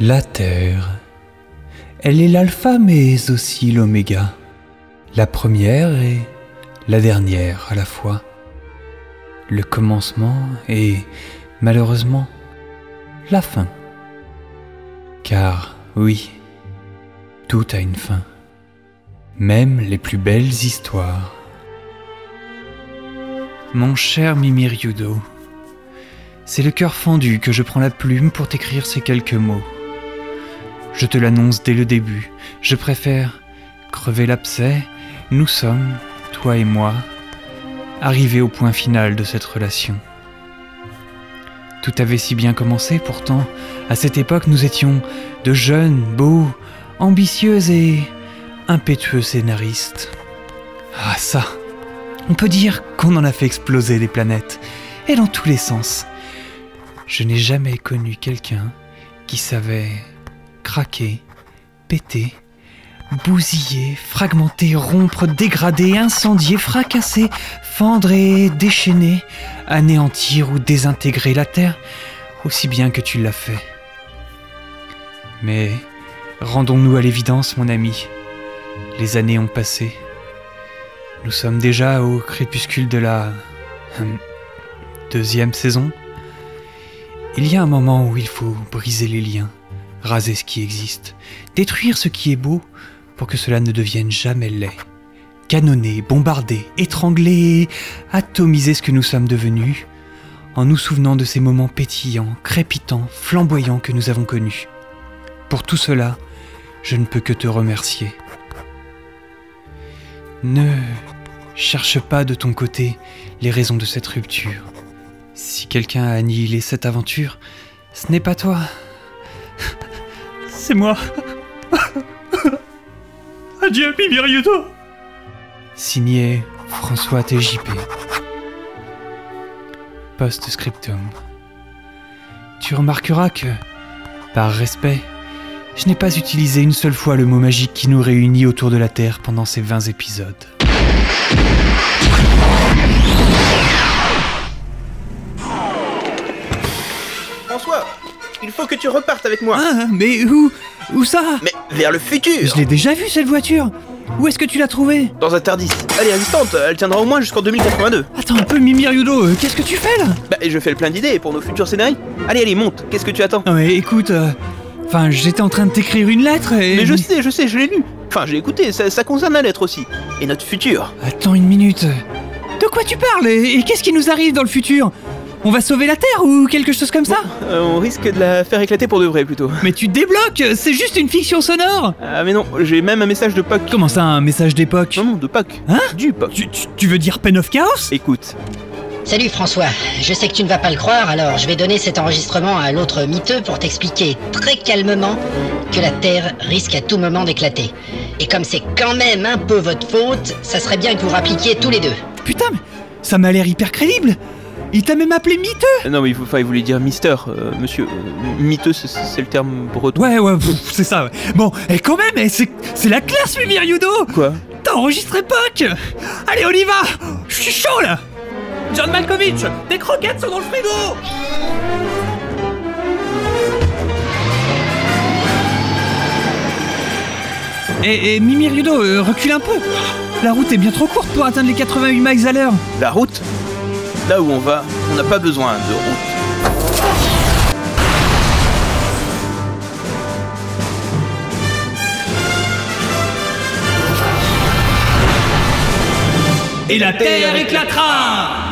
La Terre. Elle est l'alpha mais aussi l'oméga. La première et la dernière à la fois. Le commencement et, malheureusement, la fin. Car, oui, tout a une fin. Même les plus belles histoires. Mon cher Mimiriudo, c'est le cœur fendu que je prends la plume pour t'écrire ces quelques mots. Je te l'annonce dès le début, je préfère crever l'abcès, nous sommes, toi et moi, arrivés au point final de cette relation. Tout avait si bien commencé pourtant, à cette époque nous étions de jeunes, beaux, ambitieux et impétueux scénaristes. Ah ça, on peut dire qu'on en a fait exploser les planètes, et dans tous les sens. Je n'ai jamais connu quelqu'un qui savait craquer, péter, bousiller, fragmenter, rompre, dégrader, incendier, fracasser, fendre et déchaîner, anéantir ou désintégrer la Terre aussi bien que tu l'as fait. Mais rendons-nous à l'évidence, mon ami. Les années ont passé. Nous sommes déjà au crépuscule de la hum, deuxième saison. Il y a un moment où il faut briser les liens, raser ce qui existe, détruire ce qui est beau pour que cela ne devienne jamais laid. Canonner, bombarder, étrangler, atomiser ce que nous sommes devenus, en nous souvenant de ces moments pétillants, crépitants, flamboyants que nous avons connus. Pour tout cela, je ne peux que te remercier. Ne cherche pas de ton côté les raisons de cette rupture. Si quelqu'un a annihilé cette aventure, ce n'est pas toi. C'est moi. Adieu, Mimiriudo Signé François TJP. Post-scriptum. Tu remarqueras que, par respect, je n'ai pas utilisé une seule fois le mot magique qui nous réunit autour de la Terre pendant ces 20 épisodes. François, il faut que tu repartes avec moi. Ah, mais où Où ça Mais vers le futur Je l'ai déjà vue cette voiture Où est-ce que tu l'as trouvée Dans un Tardis. Elle est résistante, elle tiendra au moins jusqu'en 2082. Attends un peu, Mimiriudo, euh, qu'est-ce que tu fais là Bah, et je fais le plein d'idées pour nos futurs scénarios. Allez, allez, monte, qu'est-ce que tu attends Non mais écoute, euh, enfin j'étais en train de t'écrire une lettre et... Mais je sais, je sais, je l'ai lu. Enfin, j'ai écouté, ça, ça concerne la lettre aussi. Et notre futur. Attends une minute. De quoi tu parles Et, et qu'est-ce qui nous arrive dans le futur On va sauver la Terre ou quelque chose comme ça Euh, on risque de la faire éclater pour de vrai plutôt. Mais tu débloques C'est juste une fiction sonore Ah, mais non, j'ai même un message de Puck. Comment ça, un message d'époque Non, non, de Puck. Hein Du Puck. tu, tu- tu veux dire Pen of Chaos Écoute, Salut François, je sais que tu ne vas pas le croire, alors je vais donner cet enregistrement à l'autre miteux pour t'expliquer très calmement que la Terre risque à tout moment d'éclater. Et comme c'est quand même un peu votre faute, ça serait bien que vous rappliquiez tous les deux. Putain, mais ça m'a l'air hyper crédible Il t'a même appelé miteux. Euh, non, mais il, faut, enfin, il voulait dire Mister, euh, monsieur. Euh, miteux, c'est- c'est le terme breton. Ouais, ouais, pff, c'est ça, ouais. Bon, et quand même, eh, c'est c'est la classe, Mimiriudo Quoi? T'as enregistré Puck. Allez, on y va. Je suis chaud, là. John Malkovich, des croquettes sont dans le frigo. Et, et Mimi euh, recule un peu. La route est bien trop courte pour atteindre les 88 miles à l'heure. La route? Là où on va, on n'a pas besoin de route. Et la Terre éclatera